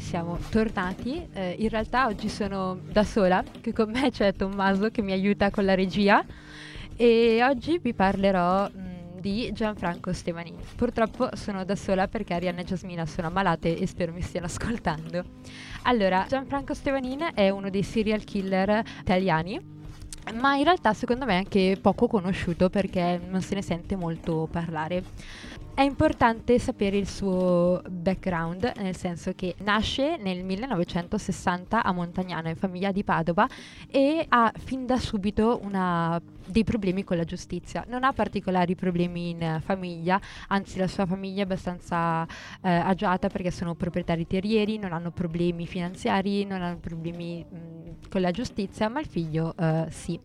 siamo tornati. Eh, in realtà oggi sono da sola, che con me c'è Tommaso che mi aiuta con la regia e oggi vi parlerò mh, di Gianfranco Stevanini. Purtroppo sono da sola perché Arianna e Giasmina sono ammalate e spero mi stiano ascoltando. Allora, Gianfranco Stevanin è uno dei serial killer italiani ma in realtà secondo me è anche poco conosciuto perché non se ne sente molto parlare. È importante sapere il suo background, nel senso che nasce nel 1960 a Montagnano, in famiglia di Padova, e ha fin da subito una, dei problemi con la giustizia. Non ha particolari problemi in famiglia, anzi la sua famiglia è abbastanza eh, agiata perché sono proprietari terrieri, non hanno problemi finanziari, non hanno problemi mh, con la giustizia, ma il figlio eh, sì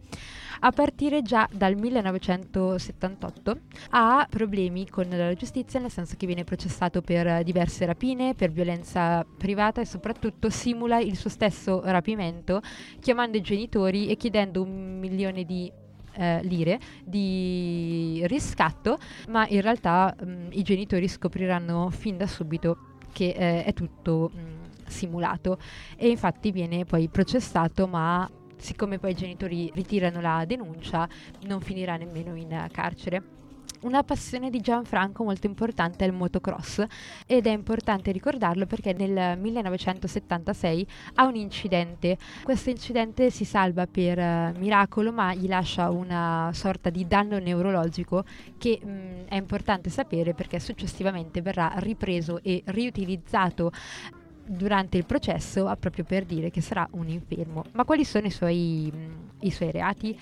a partire già dal 1978 ha problemi con la giustizia, nel senso che viene processato per diverse rapine, per violenza privata e soprattutto simula il suo stesso rapimento chiamando i genitori e chiedendo un milione di eh, lire di riscatto, ma in realtà mh, i genitori scopriranno fin da subito che eh, è tutto mh, simulato. E infatti viene poi processato ma siccome poi i genitori ritirano la denuncia, non finirà nemmeno in carcere. Una passione di Gianfranco molto importante è il motocross ed è importante ricordarlo perché nel 1976 ha un incidente. Questo incidente si salva per uh, miracolo ma gli lascia una sorta di danno neurologico che mh, mm, è importante sapere perché successivamente verrà ripreso e riutilizzato durante il processo proprio per dire che sarà un infermo. Ma quali sono i suoi, i suoi reati?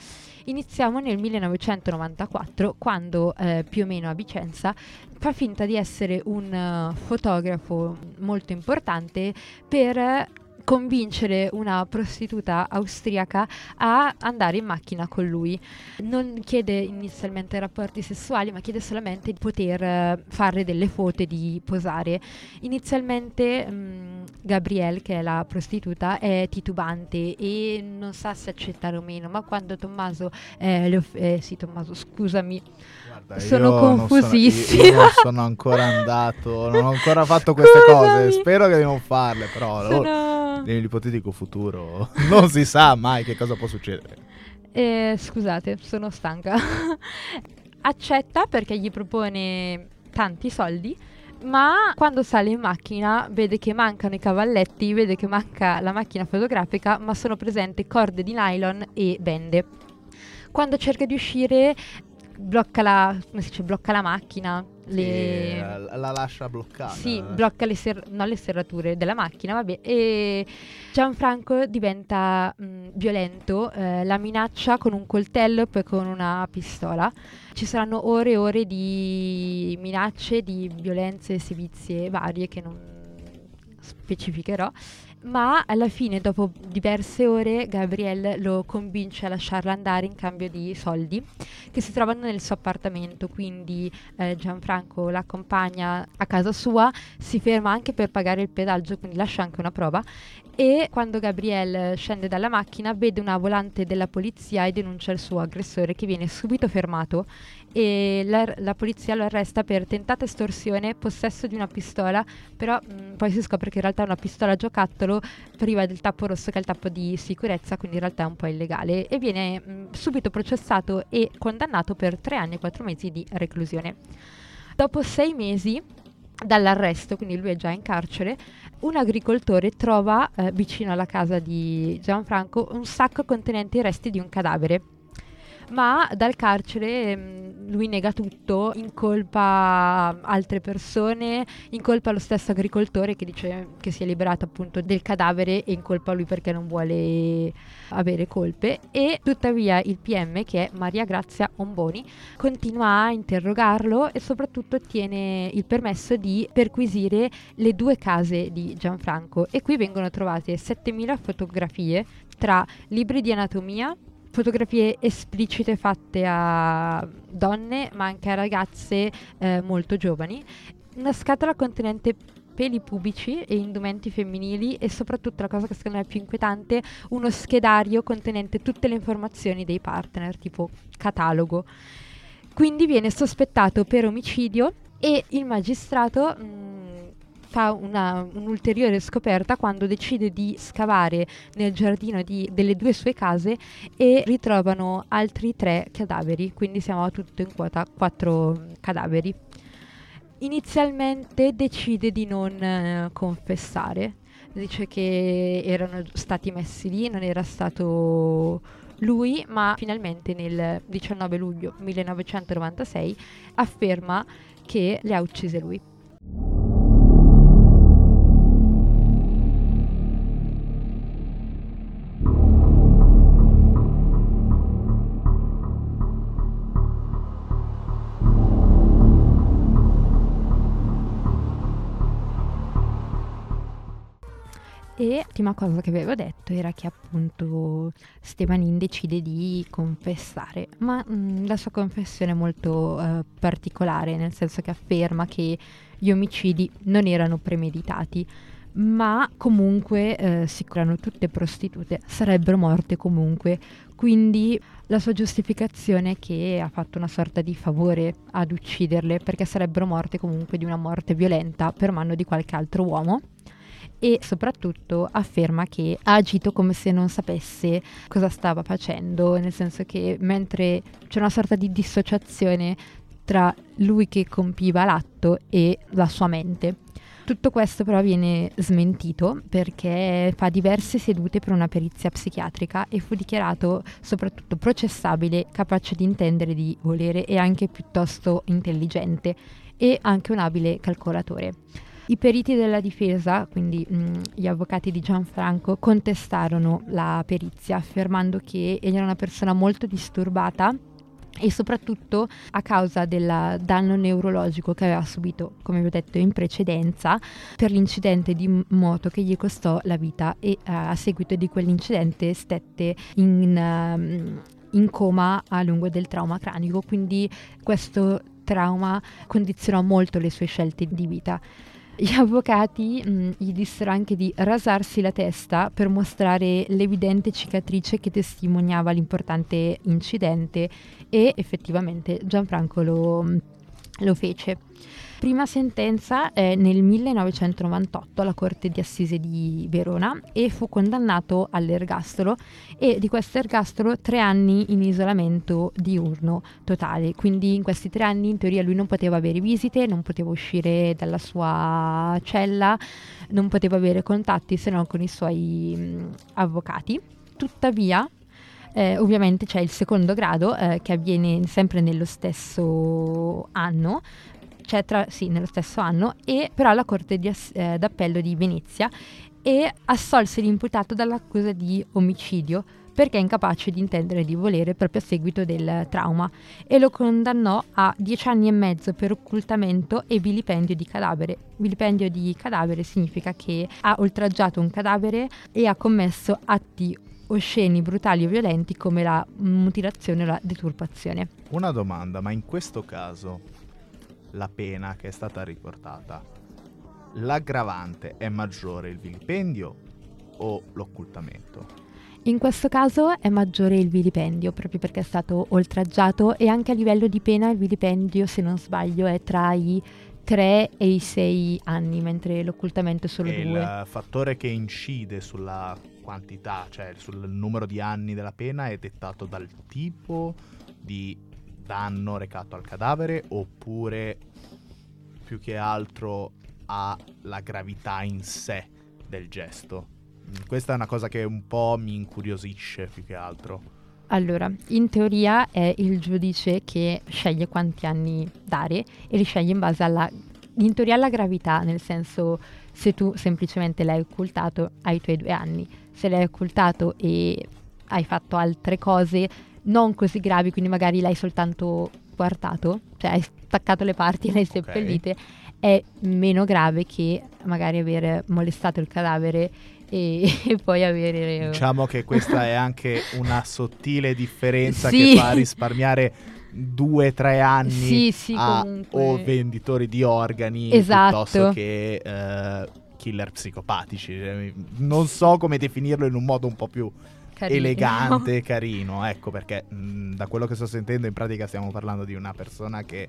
Iniziamo nel 1994 quando eh, più o meno a Vicenza fa finta di essere un uh, fotografo molto importante per convincere una prostituta austriaca a andare in macchina con lui. Non chiede inizialmente rapporti sessuali, ma chiede solamente di poter uh, fare delle foto e di posare. Inizialmente um, Gabrielle, che è la prostituta, è titubante e non sa se accettare o meno, ma quando Tommaso, eh, off- eh, sì Tommaso, scusami, Guarda, sono confusissima. Non sono, io, sono ancora andato, non ho ancora fatto queste cose, spero che di non farle, però... Sono nell'ipotetico futuro non si sa mai che cosa può succedere. Eh, scusate, sono stanca. Accetta perché gli propone tanti soldi, ma quando sale in macchina vede che mancano i cavalletti, vede che manca la macchina fotografica, ma sono presenti corde di nylon e bende. Quando cerca di uscire blocca la, dice, blocca la macchina, le... la, la, lascia bloccata. Sì, blocca le, ser- no, le serrature della macchina, vabbè. E Gianfranco diventa mh, violento, eh, la minaccia con un coltello e poi con una pistola. Ci saranno ore e ore di minacce, di violenze e sevizie varie che non specificherò ma alla fine, dopo diverse ore, Gabrielle lo convince a lasciarla andare in cambio di soldi che si trovano nel suo appartamento. Quindi eh, Gianfranco l'accompagna a casa sua, si ferma anche per pagare il pedaggio, quindi lascia anche una prova. E quando Gabrielle scende dalla macchina, vede una volante della polizia e denuncia il suo aggressore che viene subito fermato e la, la, polizia lo arresta per tentata estorsione, possesso di una pistola, però mh, mm, poi si scopre che in realtà è una pistola giocattolo priva del tappo rosso che è il tappo di sicurezza, quindi in realtà è un po' illegale e viene mh, mm, subito processato e condannato per tre anni e quattro mesi di reclusione. Dopo sei mesi dall'arresto, quindi lui è già in carcere, un agricoltore trova eh, vicino alla casa di Gianfranco un sacco contenente i resti di un cadavere ma dal carcere mh, lui nega tutto, incolpa altre persone, incolpa lo stesso agricoltore che dice che si è liberato appunto del cadavere e incolpa lui perché non vuole avere colpe. E tuttavia il PM che è Maria Grazia Omboni continua a interrogarlo e soprattutto ottiene il permesso di perquisire le due case di Gianfranco. E qui vengono trovate 7000 fotografie tra libri di anatomia, fotografie esplicite fatte a donne ma anche a ragazze eh, molto giovani, una scatola contenente peli pubici e indumenti femminili e soprattutto la cosa che secondo me è più inquietante, uno schedario contenente tutte le informazioni dei partner, tipo catalogo. Quindi viene sospettato per omicidio e il magistrato mh, mm, fa una, un'ulteriore scoperta quando decide di scavare nel giardino di, delle due sue case e ritrovano altri tre cadaveri, quindi siamo a tutto in quota quattro cadaveri. Inizialmente decide di non eh, confessare, dice che erano stati messi lì, non era stato lui, ma finalmente nel 19 luglio 1996 afferma che le ha uccise lui. L'ultima cosa che avevo detto era che appunto Stevanin decide di confessare, ma mh, mm, la sua confessione è molto eh, particolare, nel senso che afferma che gli omicidi non erano premeditati, ma comunque eh, si curano tutte prostitute, sarebbero morte comunque. Quindi la sua giustificazione è che ha fatto una sorta di favore ad ucciderle perché sarebbero morte comunque di una morte violenta per mano di qualche altro uomo e soprattutto afferma che ha agito come se non sapesse cosa stava facendo, nel senso che mentre c'è una sorta di dissociazione tra lui che compiva l'atto e la sua mente. Tutto questo però viene smentito perché fa diverse sedute per una perizia psichiatrica e fu dichiarato soprattutto processabile, capace di intendere, di volere e anche piuttosto intelligente e anche un abile calcolatore. I periti della difesa, quindi mh, mm, gli avvocati di Gianfranco, contestarono la perizia affermando che egli era una persona molto disturbata e soprattutto a causa del danno neurologico che aveva subito, come vi ho detto in precedenza, per l'incidente di moto che gli costò la vita e uh, a seguito di quell'incidente stette in, uh, in coma a lungo del trauma cranico, quindi questo trauma condizionò molto le sue scelte di vita. Gli avvocati mh, mm, gli dissero anche di rasarsi la testa per mostrare l'evidente cicatrice che testimoniava l'importante incidente e effettivamente Gianfranco lo, mm, lo fece. Prima sentenza è nel 1998 alla Corte di Assise di Verona e fu condannato all'ergastolo e di questo ergastolo tre anni in isolamento diurno totale. Quindi in questi tre anni in teoria lui non poteva avere visite, non poteva uscire dalla sua cella, non poteva avere contatti se non con i suoi mh, avvocati. Tuttavia, eh, ovviamente c'è il secondo grado eh, che avviene sempre nello stesso anno, cioè tra, sì, nello stesso anno, e però alla Corte di, eh, d'Appello di Venezia e assolse l'imputato dall'accusa di omicidio perché è incapace di intendere di volere proprio a seguito del trauma e lo condannò a dieci anni e mezzo per occultamento e vilipendio di cadavere. Vilipendio di cadavere significa che ha oltraggiato un cadavere e ha commesso atti osceni, brutali o violenti come la mutilazione o la deturpazione. Una domanda, ma in questo caso la pena che è stata riportata, l'aggravante è maggiore il vilipendio o l'occultamento? In questo caso è maggiore il vilipendio proprio perché è stato oltraggiato e anche a livello di pena il vilipendio, se non sbaglio, è tra i 3 e i 6 anni, mentre l'occultamento è solo 2. Il fattore che incide sulla quantità, cioè sul numero di anni della pena è dettato dal tipo di danno recato al cadavere oppure più che altro alla gravità in sé del gesto. Mm, questa è una cosa che un po' mi incuriosisce più che altro. Allora, in teoria è il giudice che sceglie quanti anni dare e li sceglie in base alla, in teoria alla gravità, nel senso se tu semplicemente l'hai occultato hai i tuoi due anni, se l'hai occultato e hai fatto altre cose non così gravi, quindi magari l'hai soltanto guardato, cioè hai staccato le parti e le hai seppellite, okay. è meno grave che magari aver molestato il cadavere e, e, poi avere... Diciamo che questa è anche una sottile differenza sì. che fa risparmiare due o tre anni sì, sì, a o venditori di organi esatto. piuttosto che uh, killer psicopatici. Non so come definirlo in un modo un po' più carino. elegante e carino, ecco perché mh, da quello che sto sentendo in pratica stiamo parlando di una persona che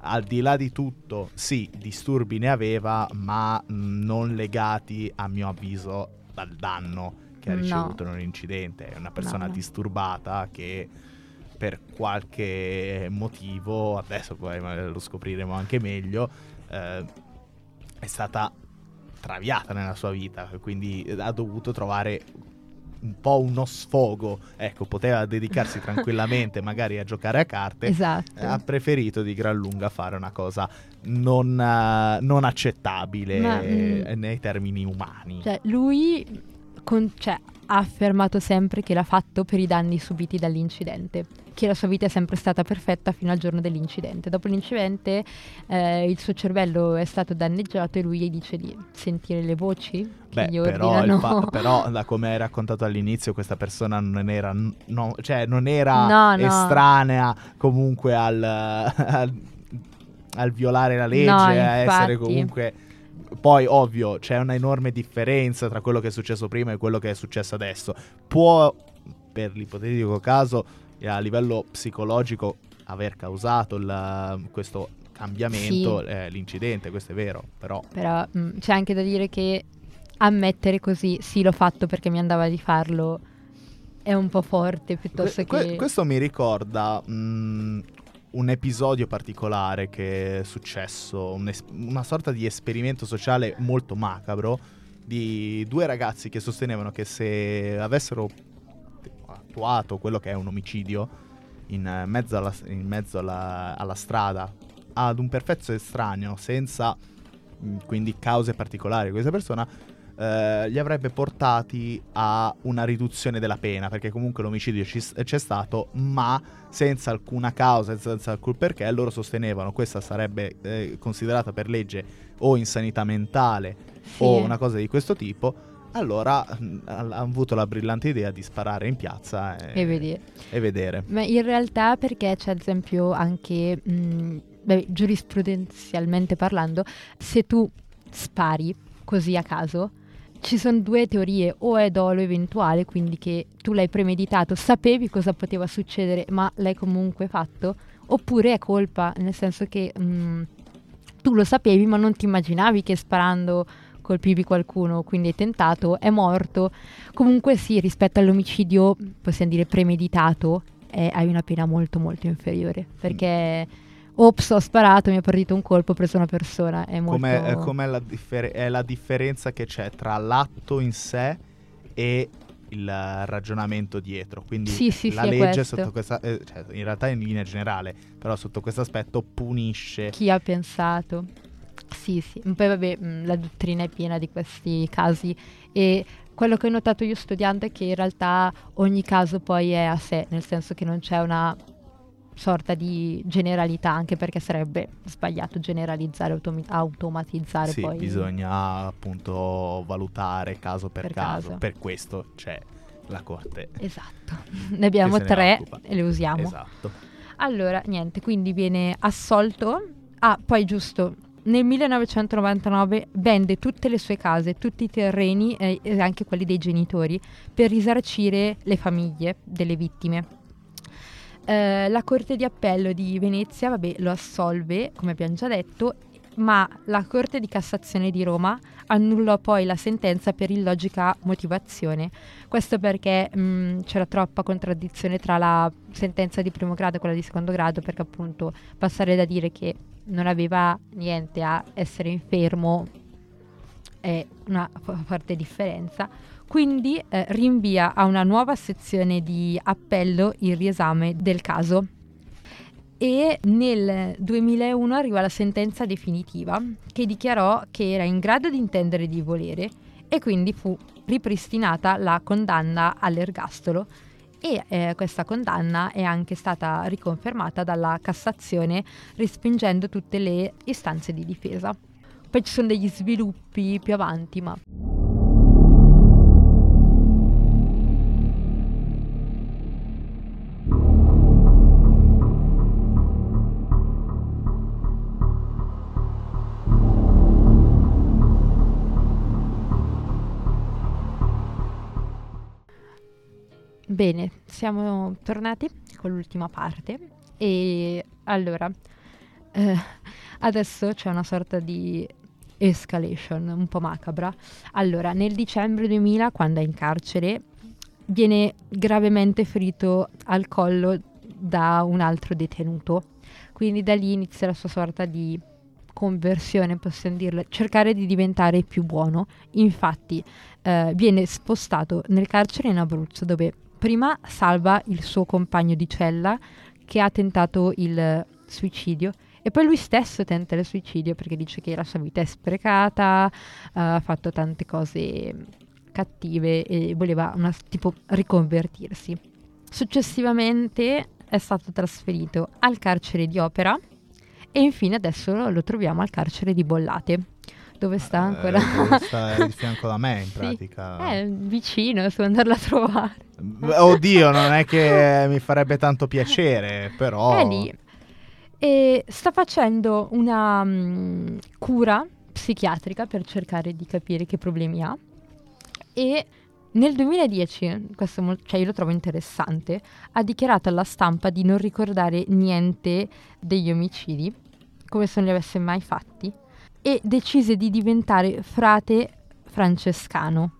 al di là di tutto, sì, disturbi ne aveva, ma mh, non legati, a mio avviso, dal danno che ha No. ricevuto in un incidente. È una persona No, no. disturbata che per qualche motivo, adesso poi lo scopriremo anche meglio, eh, è stata traviata nella sua vita, quindi ha dovuto trovare un po' uno sfogo. Ecco, poteva dedicarsi tranquillamente magari a giocare a carte. Esatto. Ha preferito di gran lunga fare una cosa non, eh, non accettabile Ma, eh, mm, nei termini umani. Cioè, lui con- cioè, ha affermato sempre che l'ha fatto per i danni subiti dall'incidente, che la sua vita è sempre stata perfetta fino al giorno dell'incidente. Dopo l'incidente eh, il suo cervello è stato danneggiato e lui dice di sentire le voci Beh, gli però, fa- però, da come hai raccontato all'inizio, questa persona non era, no, cioè, non era No, no. estranea comunque al, al, al violare la legge, a essere comunque... Poi, ovvio, c'è una enorme differenza tra quello che è successo prima e quello che è successo adesso. Può, per l'ipotetico caso, a livello psicologico, aver causato il- questo cambiamento, Sì. eh, l'incidente, questo è vero, però... Però mh, c'è anche da dire che ammettere così, sì l'ho fatto perché mi andava di farlo, è un po' forte piuttosto Que- che... questo mi ricorda mm, un episodio particolare che è successo, un es- una sorta di esperimento sociale molto macabro di due ragazzi che sostenevano che se avessero attuato quello che è un omicidio in mezzo alla, in mezzo alla- alla strada ad un perfetto estraneo senza quindi cause particolari questa persona eh, li avrebbe portati a una riduzione della pena, perché comunque l'omicidio ci- c'è stato, ma senza alcuna causa, senza alcun perché, loro sostenevano questa sarebbe eh, considerata per legge o insanità mentale Sì. o una cosa di questo tipo. Allora mh, hanno avuto la brillante idea di sparare in piazza e, E vedere. e vedere. Ma in realtà perché c'è ad esempio anche, mh, beh, giurisprudenzialmente parlando, se tu spari così a caso, ci sono due teorie, o è dolo eventuale, quindi che tu l'hai premeditato, sapevi cosa poteva succedere, ma l'hai comunque fatto, oppure è colpa, nel senso che mh, tu lo sapevi, ma non ti immaginavi che sparando colpivi qualcuno, quindi hai tentato, è morto. Comunque sì, rispetto all'omicidio, possiamo dire premeditato, eh, hai una pena molto molto inferiore, perché ops, ho sparato, mi ha partito un colpo, ho preso una persona, è molto... Com'è, eh, com'è la, differ- è la differenza che c'è tra l'atto in sé e il ragionamento dietro. Quindi Sì, sì, la sì, è legge sotto questa eh, cioè, in realtà in linea generale, però sotto questo aspetto punisce. Chi ha pensato? Sì, sì. Poi vabbè, mh, la dottrina è piena di questi casi e quello che ho notato io studiando è che in realtà ogni caso poi è a sé, nel senso che non c'è una sorta di generalità, anche perché sarebbe sbagliato generalizzare, automi- automatizzare Sì, poi. bisogna appunto valutare caso per, Per caso. caso. Per questo c'è la corte. Esatto. Ne abbiamo ne tre occupa. e le usiamo. Esatto. Allora, niente, quindi viene assolto. Ah, poi giusto, nel 1999 vende tutte le sue case, tutti i terreni eh, e anche quelli dei genitori per risarcire le famiglie delle vittime. Eh, la Corte di Appello di Venezia, vabbè, lo assolve, come abbiamo già detto, ma la Corte di Cassazione di Roma annullò poi la sentenza per illogica motivazione. Questo perché mh, c'era troppa contraddizione tra la sentenza di primo grado e quella di secondo grado, perché appunto passare da dire che non aveva niente a essere infermo è una forte differenza. Quindi eh, rinvia a una nuova sezione di appello il riesame del caso. E nel 2001 arriva la sentenza definitiva che dichiarò che era in grado di intendere di volere e quindi fu ripristinata la condanna all'ergastolo e eh, questa condanna è anche stata riconfermata dalla Cassazione respingendo tutte le istanze di difesa. Poi ci sono degli sviluppi più avanti, ma Bene, siamo tornati con l'ultima parte e allora eh, adesso c'è una sorta di escalation un po' macabra. Allora, nel dicembre 2000, quando è in carcere, viene gravemente ferito al collo da un altro detenuto. Quindi da lì inizia la sua sorta di conversione, possiamo dirlo, cercare di diventare più buono. Infatti eh, viene spostato nel carcere in Abruzzo dove prima salva il suo compagno di cella che ha tentato il suicidio e poi lui stesso tenta il suicidio perché dice che la sua vita è sprecata, uh, ha fatto tante cose cattive e voleva una, tipo riconvertirsi. Successivamente è stato trasferito al carcere di Opera e infine adesso lo troviamo al carcere di Bollate dove sta eh, ancora. Eh, sta di fianco da me in pratica. È eh, vicino, devo andarla a trovare. Oddio, non è che mi farebbe tanto piacere, però... È lì. E sta facendo una um, cura psichiatrica per cercare di capire che problemi ha. E nel 2010, questo mo- cioè io lo trovo interessante, ha dichiarato alla stampa di non ricordare niente degli omicidi, come se non li avesse mai fatti, e decise di diventare frate francescano.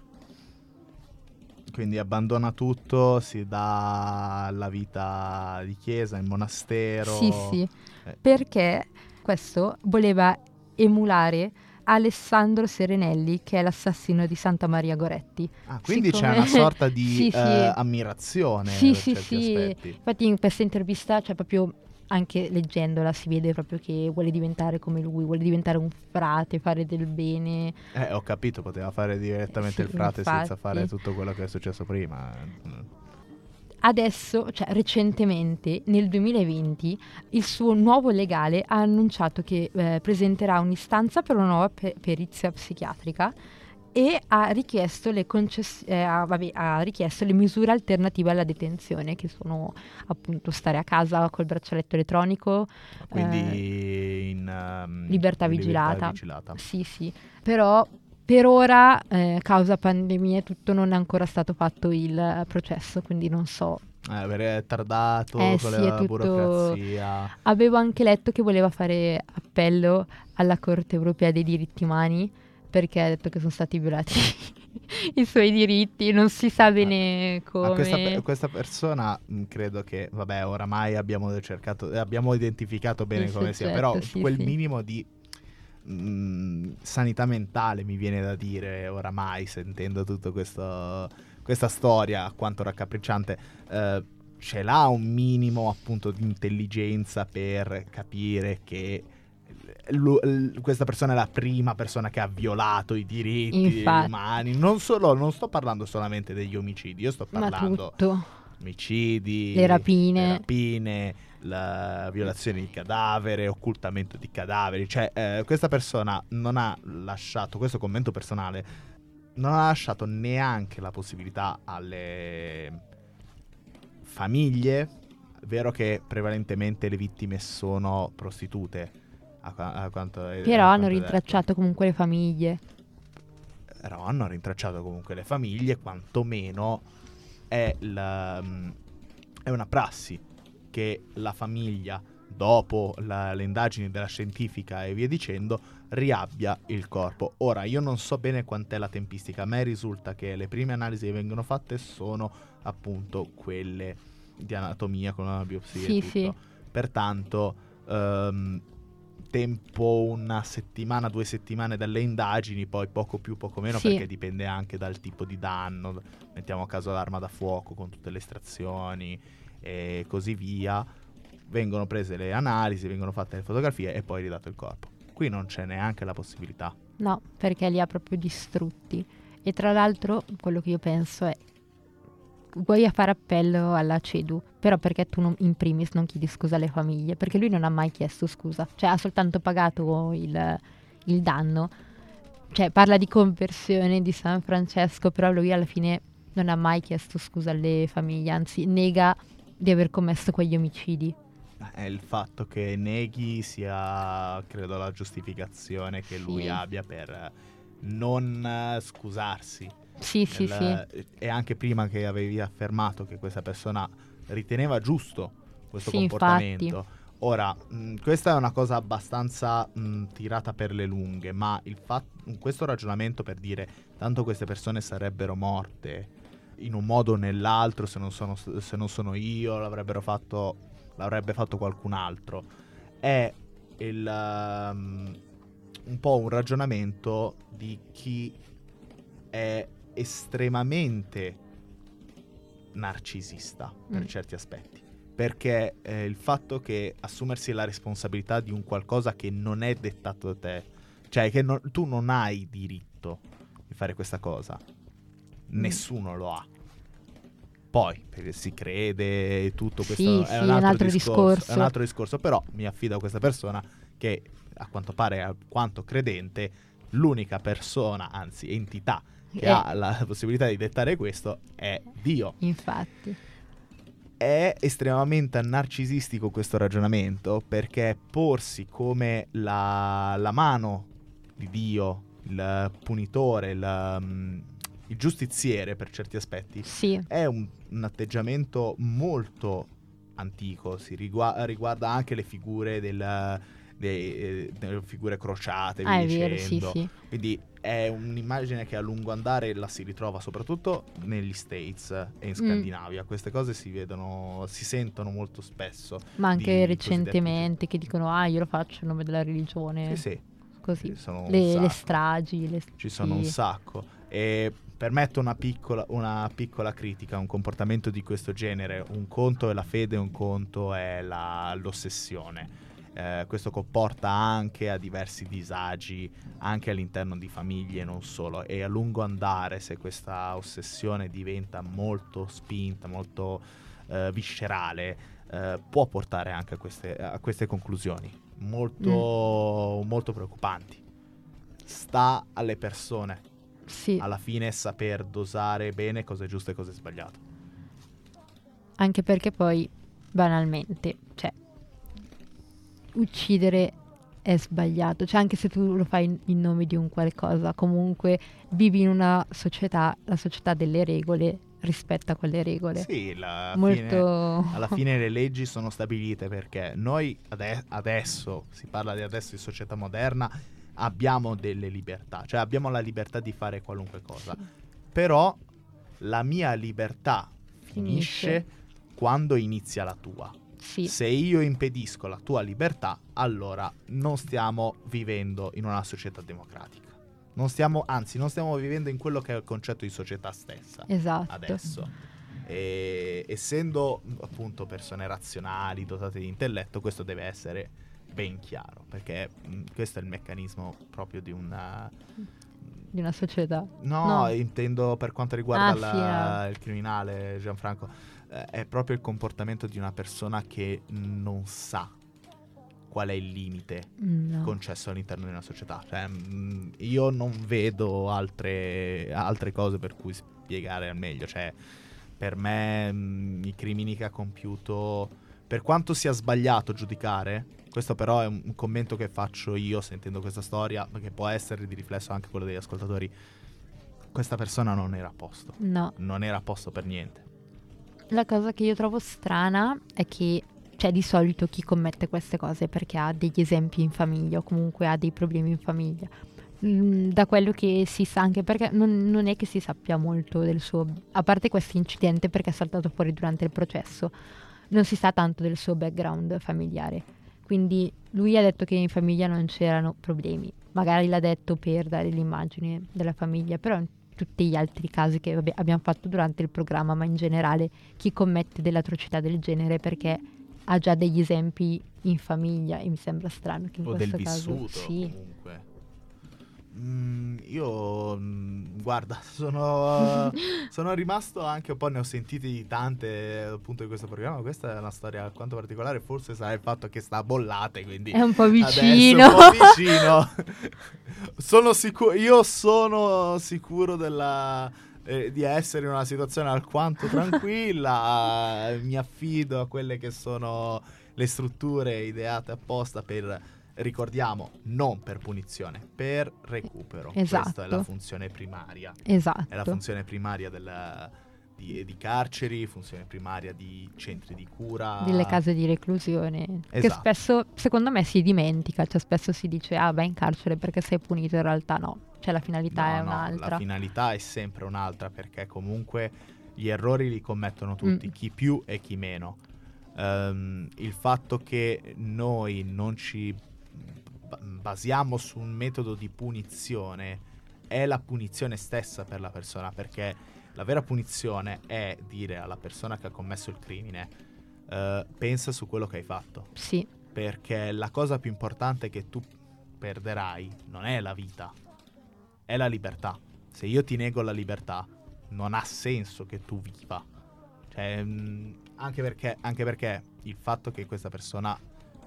Quindi abbandona tutto, si dà la vita di chiesa, in monastero. Sì, sì, eh. perché questo voleva emulare Alessandro Serenelli, che è l'assassino di Santa Maria Goretti. Ah, quindi Siccome... c'è una sorta di sì, sì. Uh, ammirazione. Sì, sì, sì. Aspetti. Infatti in questa intervista c'è proprio anche leggendola si vede proprio che vuole diventare come lui, vuole diventare un frate, fare del bene. Eh, ho capito, poteva fare direttamente sì, il frate infatti. senza fare tutto quello che è successo prima. Adesso, cioè recentemente, nel 2020, il suo nuovo legale ha annunciato che eh, presenterà un'istanza per una nuova pe- perizia psichiatrica e ha richiesto, le concess- eh, ha, vabbè, ha richiesto le misure alternative alla detenzione, che sono appunto stare a casa col braccialetto elettronico. Quindi eh, in um, libertà, vigilata. libertà vigilata. Sì, sì. Però per ora, eh, causa pandemia e tutto, non è ancora stato fatto il processo, quindi non so. Eh, è tardato eh, con sì, la tutto... burocrazia. Avevo anche letto che voleva fare appello alla Corte Europea dei diritti umani perché ha detto che sono stati violati i suoi diritti, non si sa bene come. Questa, questa, persona mm, credo che, vabbè, oramai abbiamo cercato, abbiamo identificato bene come sia, però sì, quel sì. minimo di mh, mm, sanità mentale mi viene da dire oramai sentendo tutta questa storia quanto raccapricciante. Eh, ce l'ha un minimo appunto di intelligenza per capire che l- questa persona è la prima persona che ha violato i diritti Infatti. umani. Non, solo, non sto parlando solamente degli omicidi, io sto parlando di omicidi, le rapine, le rapine la violazione di cadavere, occultamento di cadaveri. Cioè, eh, questa persona non ha lasciato, questo commento personale, non ha lasciato neanche la possibilità alle famiglie. È vero che prevalentemente le vittime sono prostitute a, a quanto è, Però hanno rintracciato comunque le famiglie. Però hanno rintracciato comunque le famiglie, quantomeno è, la, mm, è una prassi che la famiglia, dopo la, le indagini della scientifica e via dicendo, riabbia il corpo. Ora, io non so bene quant'è la tempistica, a me risulta che le prime analisi che vengono fatte sono appunto quelle di anatomia con una biopsia sì. Sì. Pertanto, um, tempo una settimana, due settimane dalle indagini, poi poco più, poco meno, sì. perché dipende anche dal tipo di danno. Mettiamo a caso l'arma da fuoco con tutte le estrazioni e così via. Vengono prese le analisi, vengono fatte le fotografie e poi ridato il corpo. Qui non c'è neanche la possibilità. No, perché li ha proprio distrutti. E tra l'altro, quello che io penso è vuoi fare appello alla CEDU, però perché tu non, in primis non chiedi scusa alle famiglie? Perché lui non ha mai chiesto scusa, cioè ha soltanto pagato il, il danno. Cioè parla di conversione di San Francesco, però lui alla fine non ha mai chiesto scusa alle famiglie, anzi nega di aver commesso quegli omicidi. È il fatto che neghi sia, credo, la giustificazione che lui sì. abbia per non scusarsi. Sì, nel, sì, sì. E anche prima che avevi affermato che questa persona riteneva giusto questo sì, comportamento. Infatti. Ora, mh, questa è una cosa abbastanza mh, tirata per le lunghe, ma il fatto, questo ragionamento per dire tanto queste persone sarebbero morte in un modo o nell'altro, se non sono, se non sono io, l'avrebbero fatto, l'avrebbe fatto qualcun altro, è il, um, un po' un ragionamento di chi è estremamente narcisista per mm. certi aspetti. Perché eh, il fatto che assumersi la responsabilità di un qualcosa che non è dettato da te, cioè che non, tu non hai diritto di fare questa cosa, mm. nessuno lo ha. Poi si crede e tutto questo sì, è, sì, un, altro un altro discorso, discorso. È un altro discorso, però mi affido a questa persona che a quanto pare, a quanto credente, l'unica persona, anzi entità che eh. ha la possibilità di dettare questo è Dio. Infatti. È estremamente narcisistico questo ragionamento perché porsi come la, la mano di Dio, il punitore, il, um, il giustiziere per certi aspetti, sì. è un, un, atteggiamento molto antico, si riguarda, riguarda anche le figure del, de, delle figure crociate, ah, vero. Sì, sì. Quindi è un'immagine che a lungo andare la si ritrova soprattutto negli States e in mm. Scandinavia. Mm. Queste cose si vedono, si sentono molto spesso. Ma anche recentemente che dicono ah io lo faccio in nome della religione. Sì, sì. Così. Le, le, stragi. Le... Ci sono sì. un sacco. E permetto una piccola, una piccola, critica, un comportamento di questo genere. Un conto è la fede, un conto è la, l'ossessione eh, questo comporta anche a diversi disagi anche all'interno di famiglie non solo e a lungo andare se questa ossessione diventa molto spinta, molto eh, viscerale, eh, può portare anche a queste, a queste conclusioni molto, mm. molto preoccupanti. Sta alle persone sì. alla fine saper dosare bene cosa è giusto e cosa è sbagliato. Anche perché poi banalmente, cioè uccidere è sbagliato, cioè anche se tu lo fai in, in, nome di un qualcosa, comunque vivi in una società, la società delle regole rispetta quelle regole. Sì, Molto... fine, alla fine le leggi sono stabilite perché noi ade- adesso, si parla di adesso di società moderna, abbiamo delle libertà, cioè abbiamo la libertà di fare qualunque cosa, sì. però la mia libertà finisce, finisce quando inizia la tua. Sì. Se io impedisco la tua libertà, allora non stiamo vivendo in una società democratica. Non stiamo, anzi, non stiamo vivendo in quello che è il concetto di società stessa. Esatto. Adesso. E, essendo appunto persone razionali, dotate di intelletto, questo deve essere ben chiaro, perché mh, questo è il meccanismo proprio di una di una società. No, no. intendo per quanto riguarda ah, la, sì, no. il criminale Gianfranco eh, è proprio il comportamento di una persona che non sa qual è il limite no. concesso all'interno di una società. Cioè, mm, io non vedo altre, altre, cose per cui spiegare al meglio. Cioè, per me mm, i crimini che ha compiuto, per quanto sia sbagliato giudicare, questo però è un, un commento che faccio io sentendo questa storia, che può essere di riflesso anche quello degli ascoltatori. Questa persona non era a posto. No. Non era a posto per niente. La cosa che io trovo strana è che cioè di solito chi commette queste cose perché ha degli esempi in famiglia o comunque ha dei problemi in famiglia. Mm, da quello che si sa, anche perché non, non, è che si sappia molto del suo, a parte questo incidente perché è saltato fuori durante il processo, non si sa tanto del suo background familiare. Quindi lui ha detto che in famiglia non c'erano problemi, magari l'ha detto per dare l'immagine della famiglia, però tutti gli altri casi che vabbè, abbiamo fatto durante il programma, ma in generale chi commette delle atrocità del genere perché ha già degli esempi in famiglia e mi sembra strano che in o questo del caso vissuto, sì. comunque. Mm, io, mm, guarda, sono, sono, rimasto anche un po', ne ho sentiti di tante appunto di questo programma. Questa è una storia alquanto particolare, forse sarà il fatto che sta a bollate, quindi è un po' vicino. Un po' vicino. sono sicuro, io sono sicuro della, eh, di essere in una situazione alquanto tranquilla. mi affido a quelle che sono le strutture ideate apposta per ricordiamo, non per punizione, per recupero. Esatto. Questa è la funzione primaria. Esatto. È la funzione primaria del, di, di carceri, funzione primaria di centri di cura. Delle case di reclusione. Che Esatto. spesso, secondo me, si dimentica. Cioè, spesso si dice, ah, vai in carcere perché sei punito. In realtà no. Cioè, la finalità No, è no, un'altra. La finalità è sempre un'altra perché comunque gli errori li commettono tutti, Mm. chi più e chi meno. Ehm, il fatto che noi non ci basiamo su un metodo di punizione è la punizione stessa per la persona perché la vera punizione è dire alla persona che ha commesso il crimine eh, pensa su quello che hai fatto Sì, perché la cosa più importante che tu perderai non è la vita, è la libertà. Se io ti nego la libertà, non ha senso che tu viva. Cioè, mh, anche, perché, anche perché il fatto che questa persona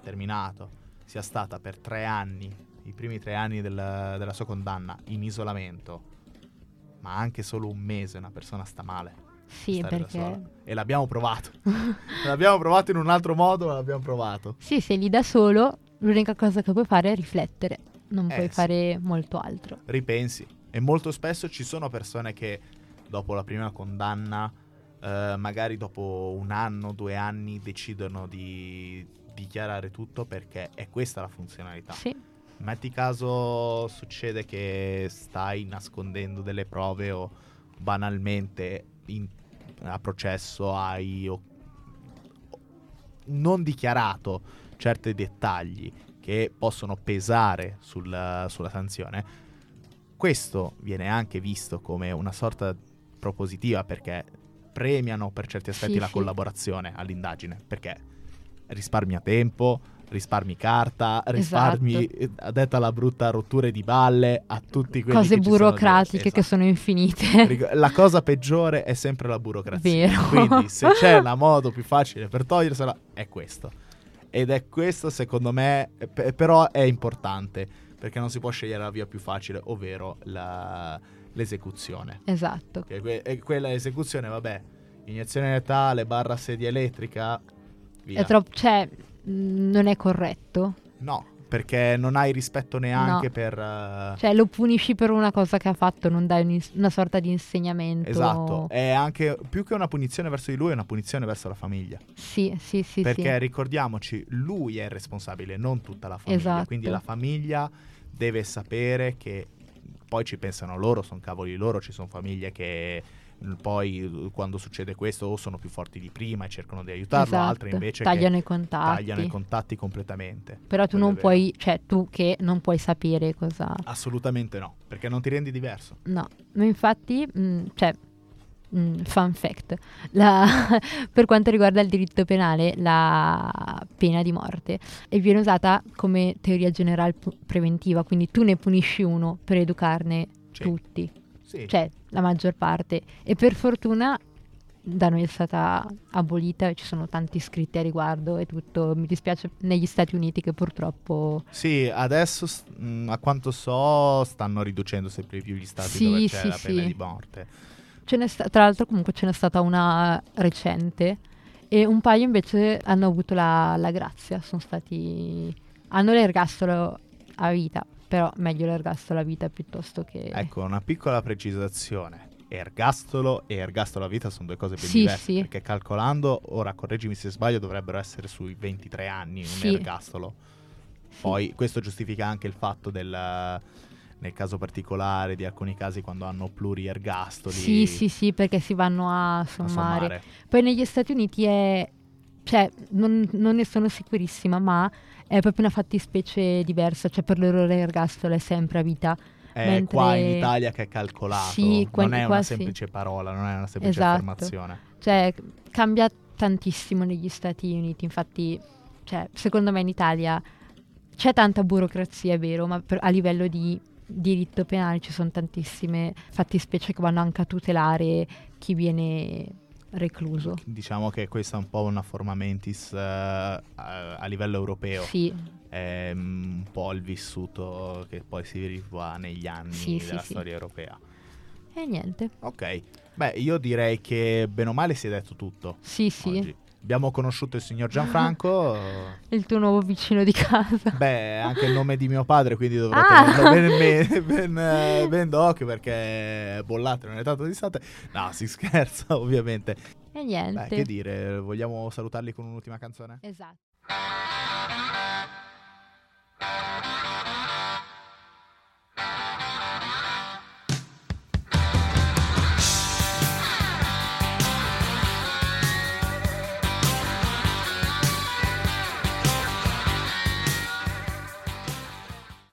terminato sia stata per tre anni, i primi tre anni del- della sua condanna, in isolamento, ma anche solo un mese una persona sta male. sì, perché... E l'abbiamo provato. l'abbiamo provato in un altro modo, ma l'abbiamo provato. Sì, sei lì da solo, l'unica cosa che puoi fare è riflettere. Non Eh, puoi sì. fare molto altro. ripensi. E molto spesso ci sono persone che dopo la prima condanna, eh, magari dopo un anno, due anni, decidono di dichiarare tutto perché è questa la funzionalità. Sì, Metti caso succede che stai nascondendo delle prove o banalmente in- a processo hai o- non dichiarato certi dettagli che possono pesare sul- sulla sanzione. Questo viene anche visto come una sorta propositiva perché premiano per certi aspetti Sì, la sì. collaborazione all'indagine perché risparmia tempo, risparmi carta, risparmi, eh, a detta la brutta, rotture di balle a tutti quelli cose che ci sono burocratiche dietro. che Esatto. sono infinite. La cosa peggiore è sempre la burocrazia. Vero. Quindi se c'è la modo più facile per togliersela è questo. Ed è questo secondo me, eh, pe- però è importante perché non si può scegliere la via più facile, ovvero la- l'esecuzione. esatto. Che que- e quella esecuzione, vabbè, iniezione letale barra sedia elettrica, via. È troppo... Cioè, mh, non è corretto. No, perché non hai rispetto neanche No. per... eh, Cioè, lo punisci per una cosa che ha fatto, non dai un ins- una sorta di insegnamento. Esatto, è anche più che una punizione verso di lui, è una punizione verso la famiglia. Sì, sì, sì, perché sì. ricordiamoci, lui è il responsabile, non tutta la famiglia. Esatto. Quindi la famiglia deve sapere che poi ci pensano loro, sono cavoli loro, ci sono famiglie che mm, poi quando succede questo o sono più forti di prima e cercano di aiutarlo, Esatto. altre invece tagliano i contatti. tagliano i contatti completamente. Però tu non puoi, cioè tu che non puoi sapere cosa... Assolutamente no, perché non ti rendi diverso. No, infatti, mh, cioè, mh, fun fact, la- per quanto riguarda il diritto penale, la pena di morte viene usata come teoria generale preventiva, quindi tu ne punisci uno per educarne Sì. tutti, Sì. cioè la maggior parte. E per fortuna da noi è stata abolita, ci sono tanti scritti a riguardo e tutto. Mi dispiace negli Stati Uniti che purtroppo... Sì, adesso a quanto so stanno riducendo sempre più gli stati Sì, dove c'è sì, la pena sì. di morte. Ce n'è sta- tra l'altro comunque ce n'è stata una recente e un paio invece hanno avuto la, la grazia, sono stati... hanno l'ergastolo a vita, però meglio l'ergastolo a vita piuttosto che... Ecco, una piccola precisazione. Ergastolo e ergastolo a vita sono due cose ben Sì, diverse. sì. Perché calcolando, ora correggimi se sbaglio, dovrebbero essere sui 23 anni un Sì. ergastolo. Poi questo giustifica anche il fatto del... Nel caso particolare di alcuni casi quando hanno pluriergastoli Sì, sì, sì, perché si vanno a a sommare. sommare. Poi negli Stati Uniti è... cioè, non, non ne sono sicurissima, ma è proprio una fattispecie diversa, cioè per loro l'ergastolo è sempre a vita. È Mentre- qua in Italia che è calcolato, Sì, qua- non è una sì. semplice parola, non è una semplice Esatto. affermazione. Cioè, cambia tantissimo negli Stati Uniti. Infatti, cioè, secondo me in Italia c'è tanta burocrazia, è vero, ma per- a livello di diritto penale ci sono tantissime fattispecie che vanno anche a tutelare chi viene recluso. Diciamo che questa è un po' una forma mentis eh, a, a livello europeo. Sì, È mm, un po' il vissuto che poi si rifà negli anni Sì, sì, della sì. storia europea. e niente. Ok, beh, io direi che bene o male si è detto tutto Sì, sì. oggi. Abbiamo conosciuto il signor Gianfranco. il tuo nuovo vicino di casa. Beh, anche il nome di mio padre, quindi dovrò ah. tenerlo ben, ben, ben, ben d'occhio perché bollate non è tanto distante. No, si scherza ovviamente. E niente. Beh, che dire, vogliamo salutarli con un'ultima canzone? Esatto.